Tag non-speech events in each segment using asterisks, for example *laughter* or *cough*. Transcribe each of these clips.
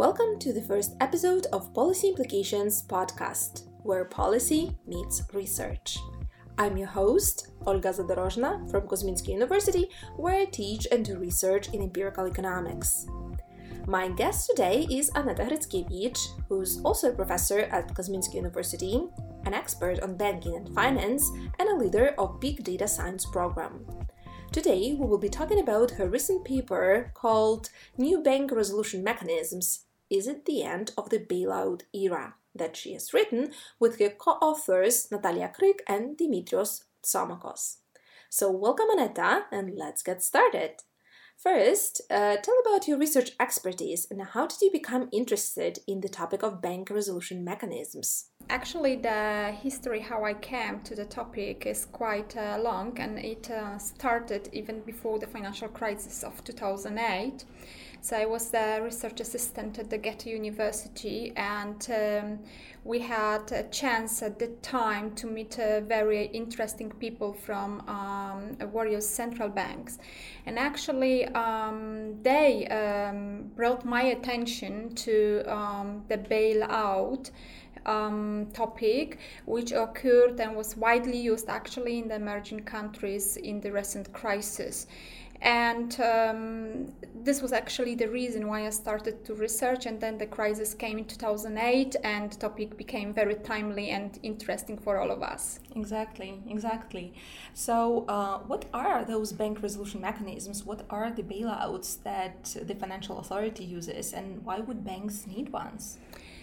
Welcome to the first episode of Policy Implications podcast, where policy meets research. I'm your host, Olga Zadorozhna from Kozminski University, where I teach and do research in empirical economics. My guest today is Aneta Hryckiewicz, who's also a professor at Kozminski University, an expert on banking and finance, and a leader of Big Data Science program. Today, we will be talking about her recent paper called New Bank Resolution Mechanisms Is It the End of the Bailout Era? that she has written with her co authors Natalia Kryg and Dimitrios Tsomocos. So, welcome, Aneta, and let's get started. First, uh, tell about your research expertise and how did you become interested in the topic of bank resolution mechanisms? Actually, the history how I came to the topic is quite uh, long and it uh, started even before the financial crisis of 2008. So I was the research assistant at the Goethe University, and um, we had a chance at the time to meet uh, very interesting people from um, various central banks. And actually, um, they um, brought my attention to um, the bailout. Um, topic which occurred and was widely used actually in the emerging countries in the recent crisis and um, this was actually the reason why I started to research. And then the crisis came in 2008, and the topic became very timely and interesting for all of us. Exactly, exactly. So, uh, what are those bank resolution mechanisms? What are the bailouts that the financial authority uses, and why would banks need ones?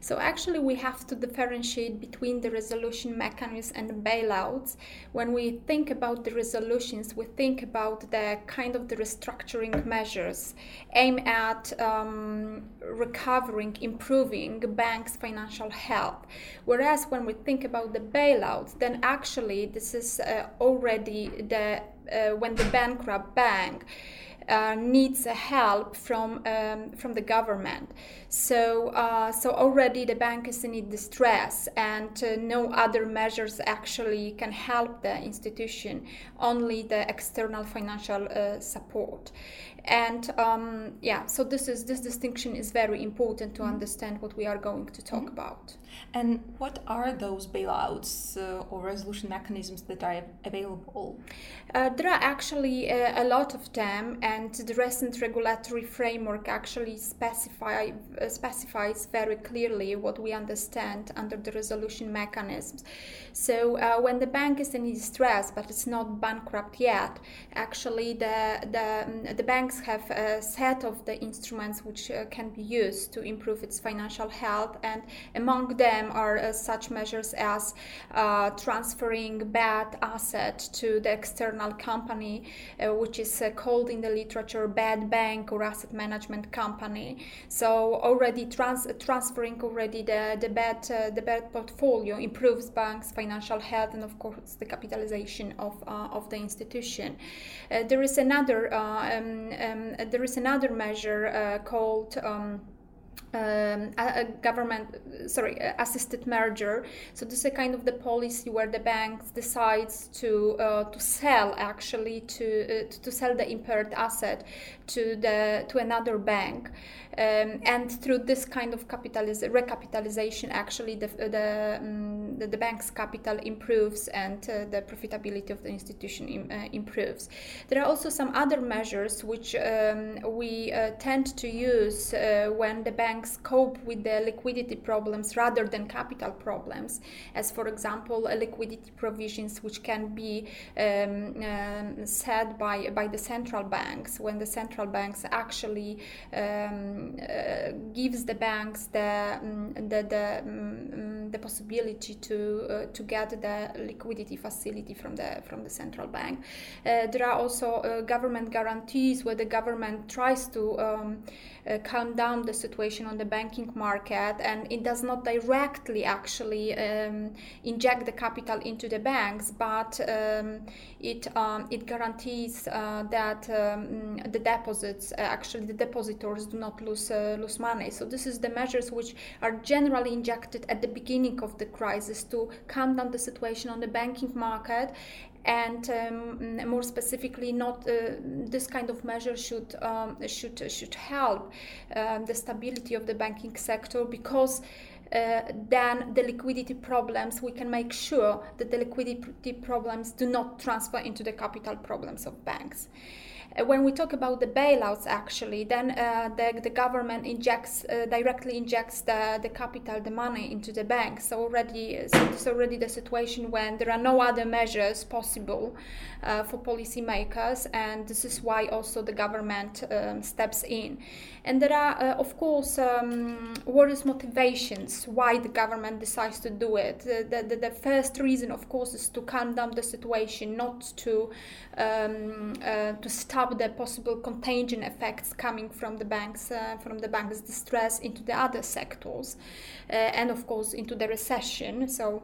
So actually, we have to differentiate between the resolution mechanisms and bailouts. When we think about the resolutions, we think about the kind of the restructuring measures aim at um, recovering, improving banks' financial health. Whereas when we think about the bailouts, then actually this is uh, already the uh, when the bankrupt bank uh, needs help from um, from the government. So uh, so already the bank is in distress, and uh, no other measures actually can help the institution. Only the external financial uh, support and um, yeah so this is this distinction is very important to mm-hmm. understand what we are going to talk mm-hmm. about and what are those bailouts uh, or resolution mechanisms that are available there are actually a lot of them and the recent regulatory framework actually specify uh, specifies very clearly what we understand under the resolution mechanisms. So uh, when the bank is in distress but it's not bankrupt yet actually the the, um, the banks have a set of the instruments which uh, can be used to improve its financial health, and among them are uh, such measures as uh, transferring bad asset to the external company, uh, which is called in the literature bad bank or asset management company. So already trans- transferring already the the bad the bad portfolio improves banks' financial health and of course the capitalization of of the institution. there is another um, um, there is another measure uh, called um, um, a, government sorry assisted merger. So this is a kind of the policy where the bank decides to uh, to sell actually to, uh, to sell the impaired asset to the to another bank. Um, and through this kind of capitaliz- recapitalization actually the the, um, the, the bank's capital improves and uh, the profitability of the institution Im- uh, improves. There are also some other measures which um, we uh, tend to use uh, when the bank banks cope with the liquidity problems rather than capital problems, as for example, liquidity provisions which can be um, um, set by, by the central banks. When the central banks actually um, uh, gives the banks the, um, the, the, the possibility to, uh, to get the liquidity facility from the, from the central bank. Uh, there are also uh, government guarantees where the government tries to um, calm down the situation on the banking market and it does not directly actually um, inject the capital into the banks but um, it um, it guarantees that um, the deposits actually the depositors do not lose lose money so this is the measures which are generally injected at the beginning of the crisis to calm down the situation on the banking market and um, more specifically, not uh, this kind of measure should um, should should help um, the stability of the banking sector because. Uh, then the liquidity problems, we can make sure that the liquidity problems do not transfer into the capital problems of banks. Uh, when we talk about the bailouts, actually, then uh, the, the government injects uh, directly injects the, the capital, the money into the banks. So already, it's already the situation when there are no other measures possible for policymakers, and this is why also the government um, steps in. And there are, of course, um, various motivations why the government decides to do it. The, the, the, first reason, of course, is to calm down the situation, not to um, uh, to stop the possible contagion effects coming from the banks, uh, from the banks' distress into the other sectors, uh, and of course into the recession. So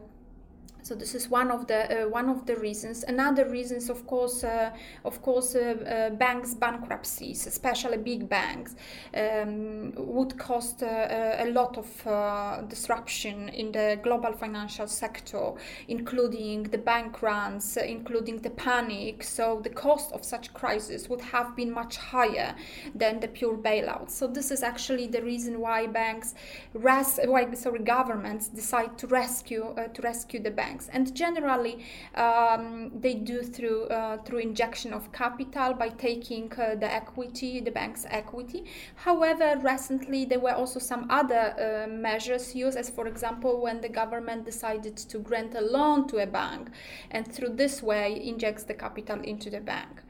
so this is one of the uh, one of the reasons. Another reasons, of course, uh, of course, uh, uh banks bankruptcies, especially big banks, um, would cause uh, uh, a lot of disruption in the global financial sector, including the bank runs, including the panic. So the cost of such crisis would have been much higher than the pure bailout. So this is actually the reason why banks, res- why sorry, governments decide to rescue to rescue the banks banks, and generally um, they do through uh, through injection of capital by taking uh, the equity, the bank's equity. However, recently there were also some other uh, measures used, as for example, when the government decided to grant a loan to a bank, and through this way injects the capital into the bank.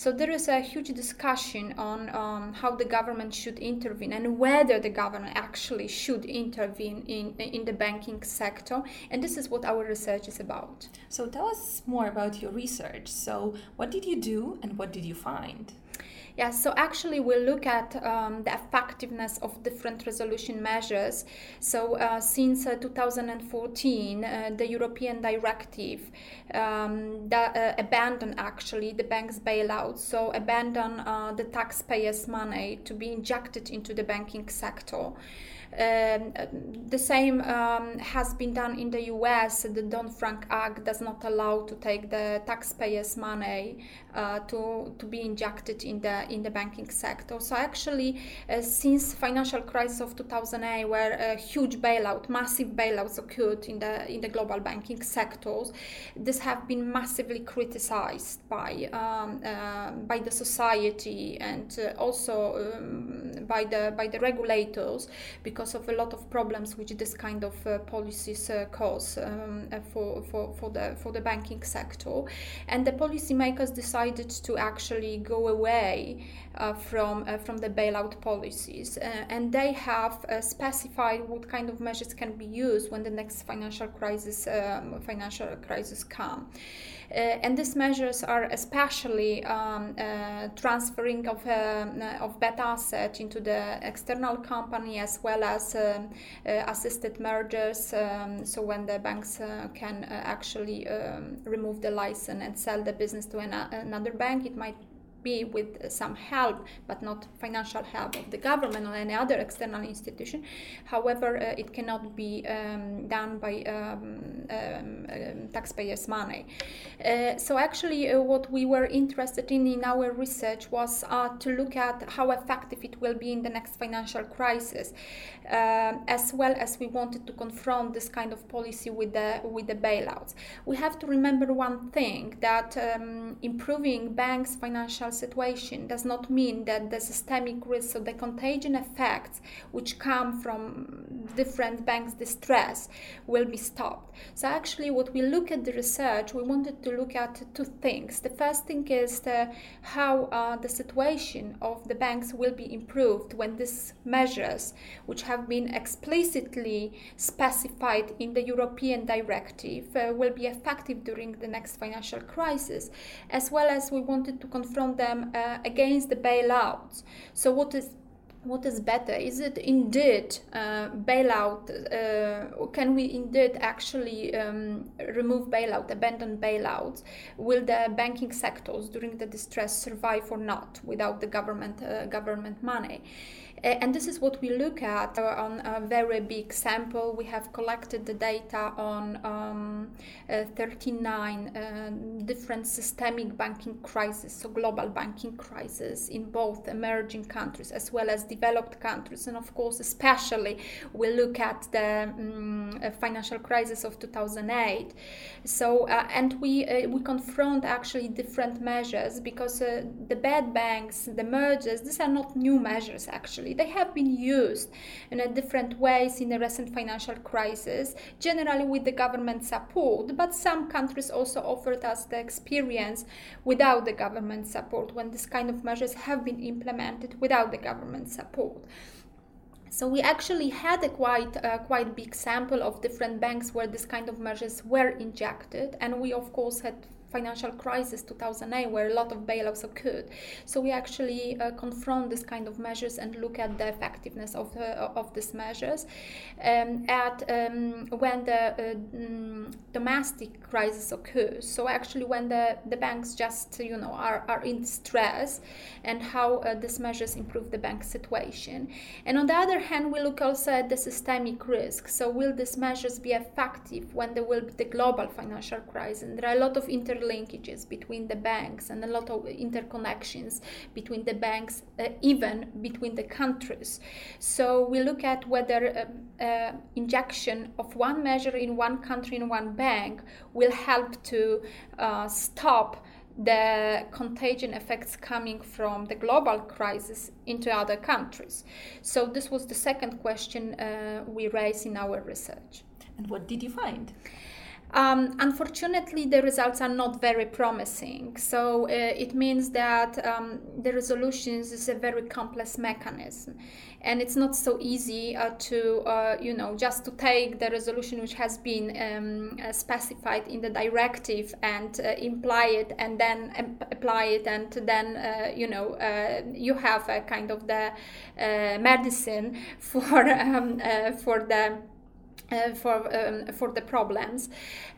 So there is a huge discussion on um, how the government should intervene and whether the government actually should intervene in, in the banking sector. And this is what our research is about. So tell us more about your research. So, what did you do and what did you find? Yeah, so actually we look at um, the effectiveness of different resolution measures. So uh, since uh, 2014, uh, the European directive um, that uh, abandoned actually the bank's bailout, so abandon uh, the taxpayers' money to be injected into the banking sector. Um, the same um, has been done in the US. The Dodd Frank Act does not allow to take the taxpayers' money uh, to to be injected in the in the banking sector. So actually, uh, since financial crisis of 2008, where a huge bailout, massive bailouts occurred in the in the global banking sectors, this have been massively criticized by um, uh, by the society and also um, by the by the regulators because because of a lot of problems which this kind of uh, policies uh, cause um, uh, for, for, for, the, for the banking sector. And the policymakers decided to actually go away uh, from, uh, from the bailout policies. And they have specified what kind of measures can be used when the next financial crisis, um, financial crisis come. And these measures are especially um, transferring of, uh, of bad asset into the external company as well as um, assisted mergers. Um, so when the banks can actually um, remove the license and sell the business to an, another bank, it might be with some help, but not financial help of the government or any other external institution. However, uh, it cannot be um, done by um, um, um taxpayers' money. Uh, so, actually, uh, what we were interested in in our research was uh, to look at how effective it will be in the next financial crisis, um, as well as we wanted to confront this kind of policy with the with the bailouts. We have to remember one thing that um, improving banks' financial situation does not mean that the systemic risks or the contagion effects which come from different banks' distress will be stopped. So, actually, what we look at the research, we wanted to look at two things. The first thing is the, how uh, the situation of the banks will be improved when these measures, which have been explicitly specified in the European directive, uh, will be effective during the next financial crisis, as well as we wanted to confront them uh, against the bailouts. So, what is what is better? Is it indeed uh, bailout? Uh, can we indeed actually um, remove bailout, abandon bailouts? Will the banking sectors during the distress survive or not without the government uh, government money? And this is what we look at uh, on a very big sample. We have collected the data on um, uh, 39 uh, different systemic banking crises, so global banking crises in both emerging countries as well as developed countries. And of course, especially we look at the um, financial crisis of 2008. So, and we, we confront actually different measures because the bad banks, the mergers, these are not new measures actually they have been used in different ways in the recent financial crisis, generally with the government support, but some countries also offered us the experience without the government support when this kind of measures have been implemented without the government support. So we actually had a quite uh, quite big sample of different banks where this kind of measures were injected, and we of course had financial crisis 2008 where a lot of bailouts occurred. So we actually uh, confront this kind of measures and look at the effectiveness of, uh, of these measures. Um, at um, when the um, domestic crisis occurs so actually when the, the banks just you know are, are in stress and how uh, these measures improve the bank situation. And on the other hand we look also at the systemic risk. So will these measures be effective when there will be the global financial crisis? And there are a lot of inter interlinkages between the banks and a lot of interconnections between the banks, uh, even between the countries. So we look at whether uh, uh, injection of one measure in one country in one bank will help to uh, stop the contagion effects coming from the global crisis into other countries. So, this was the second question uh, we raised in our research. And what did you find? Um, unfortunately, the results are not very promising. So uh, it means that um, the resolutions is a very complex mechanism, and it's not so easy uh, to, uh, you know, just to take the resolution which has been um, uh, specified in the directive and uh, imply it, and then apply it, and then, uh, you know, you have a kind of the medicine *laughs* for um, for the for um, for the problems,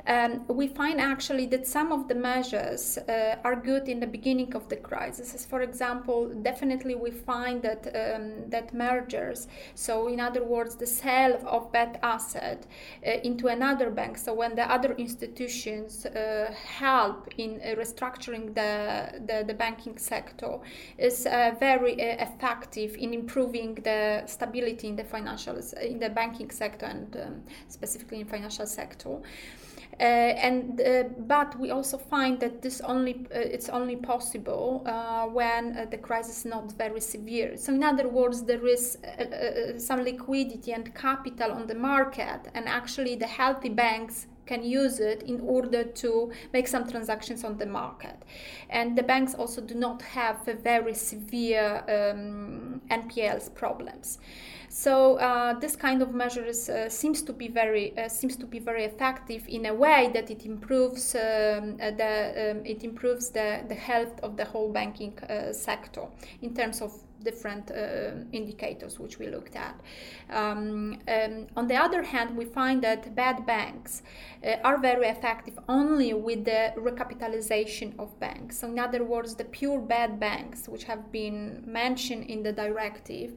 um, we find actually that some of the measures uh, are good in the beginning of the crisis. As for example, definitely we find that um, that mergers, so in other words, the sale of bad asset uh, into another bank. So when the other institutions uh, help in uh, restructuring the, the, the banking sector, is uh, very effective in improving the stability in the financial in the banking sector and um, specifically in financial sector. Uh, and uh, but we also find that this only uh, it's only possible when the crisis is not very severe. So in other words, there is some liquidity and capital on the market, and actually the healthy banks can use it in order to make some transactions on the market. And the banks also do not have very severe um, NPLs problems. So uh, this kind of measures uh, seems to be very uh, seems to be very effective in a way that it improves um, uh, the um, it improves the, the health of the whole banking uh, sector in terms of different uh, indicators which we looked at. Um, um, on the other hand, we find that bad banks uh, are very effective only with the recapitalization of banks. So, in other words, the pure bad banks, which have been mentioned in the directive,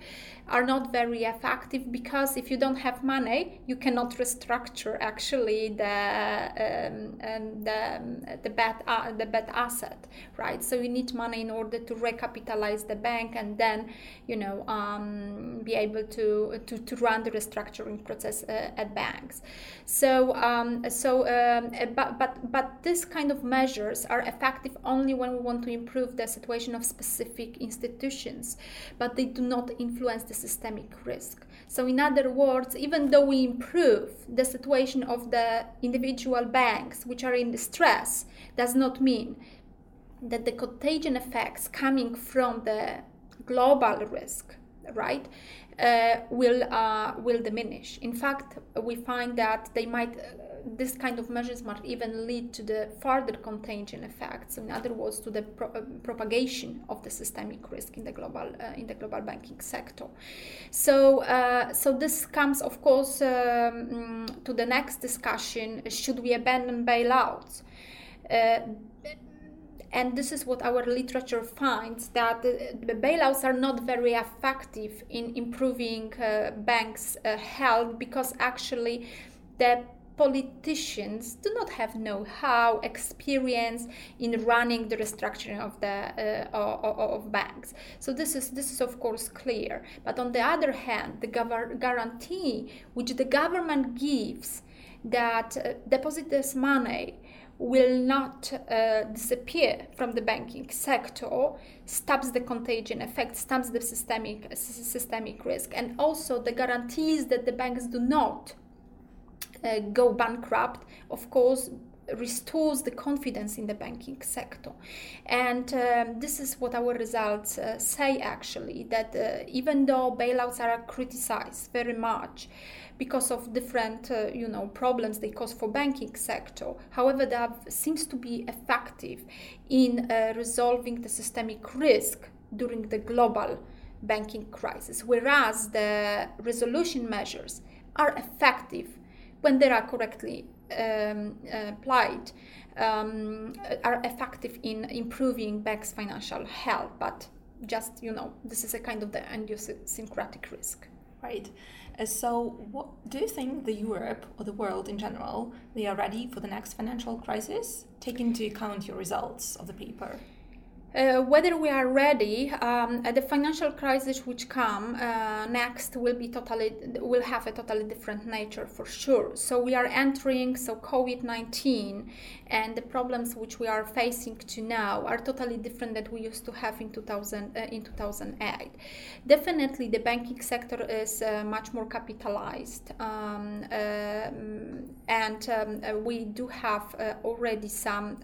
are not very effective because if you don't have money, you cannot restructure actually the um, um the, um, the bad uh, the bad asset, right? So you need money in order to recapitalize the bank and then you know um, be able to, to to run the restructuring process uh, at banks. So um, so um, but but but this kind of measures are effective only when we want to improve the situation of specific institutions, but they do not influence the systemic risk. So in other words, even though we improve the situation of the individual banks which are in distress, does not mean that the contagion effects coming from the global risk, right, uh, will uh, will diminish. In fact, we find that they might uh, this kind of measures might even lead to the further contagion effects. In other words, to the pro- uh, propagation of the systemic risk in the global uh, in the global banking sector. So, uh, so this comes, of course, um, to the next discussion: Should we abandon bailouts? Uh, and this is what our literature finds that the bailouts are not very effective in improving uh, banks' uh, health because actually the politicians do not have know-how, experience in running the restructuring of the uh, of, of, banks. So this is this is of course clear. But on the other hand, the guarantee which the government gives that uh, depositors' money will not uh, disappear from the banking sector stops the contagion effect stops the systemic systemic risk. And also the guarantees that the banks do not uh, go bankrupt of course restores the confidence in the banking sector. And um, this is what our results uh, say actually that uh, even though bailouts are criticized very much, because of different uh, you know problems they cause for banking sector however that seems to be effective in uh, resolving the systemic risk during the global banking crisis whereas the resolution measures are effective when they are correctly um, applied um, are effective in improving banks financial health but just you know this is a kind of the idiosyncratic risk right uh, so, what do you think the Europe or the world in general they are ready for the next financial crisis? Take into account your results of the paper. Uh, whether we are ready, um, the financial crisis which come uh, next will be totally will have a totally different nature for sure. So we are entering so COVID nineteen, and the problems which we are facing to now are totally different that we used to have in two thousand uh, in two thousand eight. Definitely, the banking sector is uh, much more capitalized, um, um and um, uh, we do have already some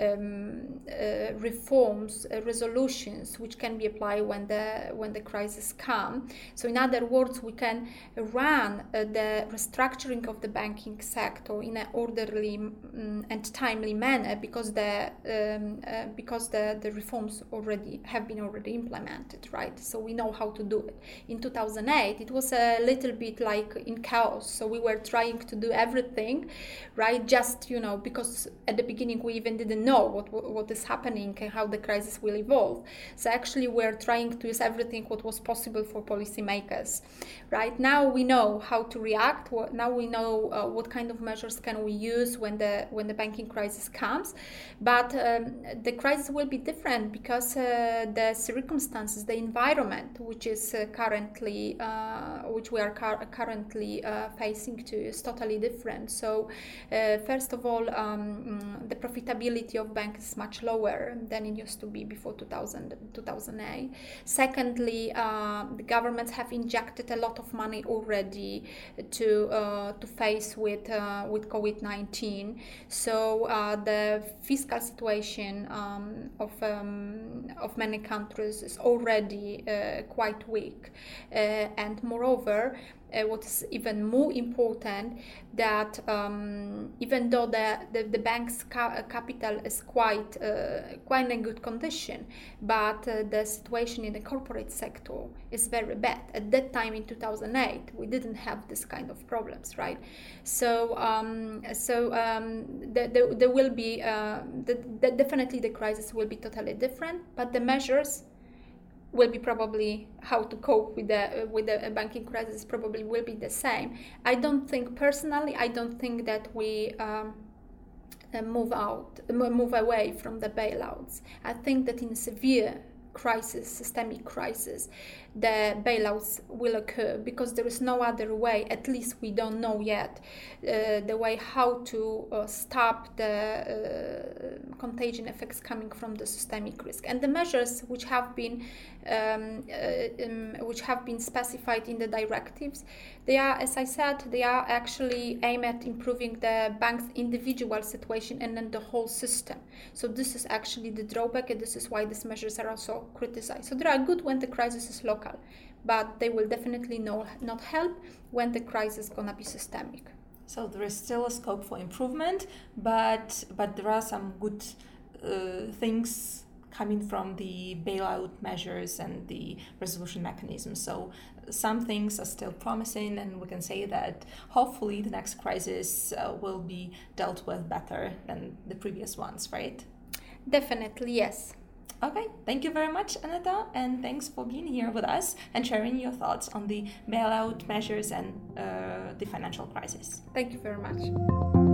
um, uh, reforms, uh, resolutions which can be applied when the when the crisis come. So in other words, we can run uh, the restructuring of the banking sector in an orderly um, and timely manner because the um, uh, because the, the reforms already have been already implemented, right? So we know how to do it. In 2008, it was a little bit like in chaos. So we were trying to do everything, right? Just you know because at the beginning we even didn't know what, what is happening and how the crisis will evolve. So actually, we're trying to use everything what was possible for policymakers. Right now, we know how to react. Now we know uh, what kind of measures can we use when the when the banking crisis comes. But um, the crisis will be different because uh, the circumstances, the environment, which is uh, currently uh, which we are car- currently uh, facing to, is totally different. So uh, first of all, um, the profitability of bank is much lower than it used to be before 2000, 2008. Secondly, uh, the governments have injected a lot of money already to uh, to face with uh, with COVID nineteen. So uh, the fiscal situation um, of um, of many countries is already uh, quite weak, uh, and moreover uh, what is even more important that um, even though the, the, the bank's ca- uh, capital is quite uh, quite in good condition, but uh, the situation in the corporate sector is very bad. At that time in 2008, we didn't have this kind of problems, right? So um, so um, the, the, there will be uh, the, the, definitely the crisis will be totally different, but the measures will be probably how to cope with the with the banking crisis probably will be the same. I don't think personally. I don't think that we. Um, uh, move out, move away from the bailouts. I think that in severe crisis, systemic crisis, the bailouts will occur because there is no other way, at least we don't know yet, uh, the way how to uh, stop the uh, contagion effects coming from the systemic risk. And the measures which have been um, uh, um, which have been specified in the directives, they are, as I said, they are actually aimed at improving the bank's individual situation and then the whole system. So this is actually the drawback, and this is why these measures are also criticized. So they are good when the crisis is local, but they will definitely no, not help when the crisis is gonna be systemic. So there is still a scope for improvement, but but there are some good uh, things coming from the bailout measures and the resolution mechanism. So some things are still promising, and we can say that hopefully the next crisis uh, will be dealt with better than the previous ones, right? Definitely, yes. Okay, thank you very much, Aneta, and thanks for being here with us and sharing your thoughts on the bailout measures and uh, the financial crisis. Thank you very much.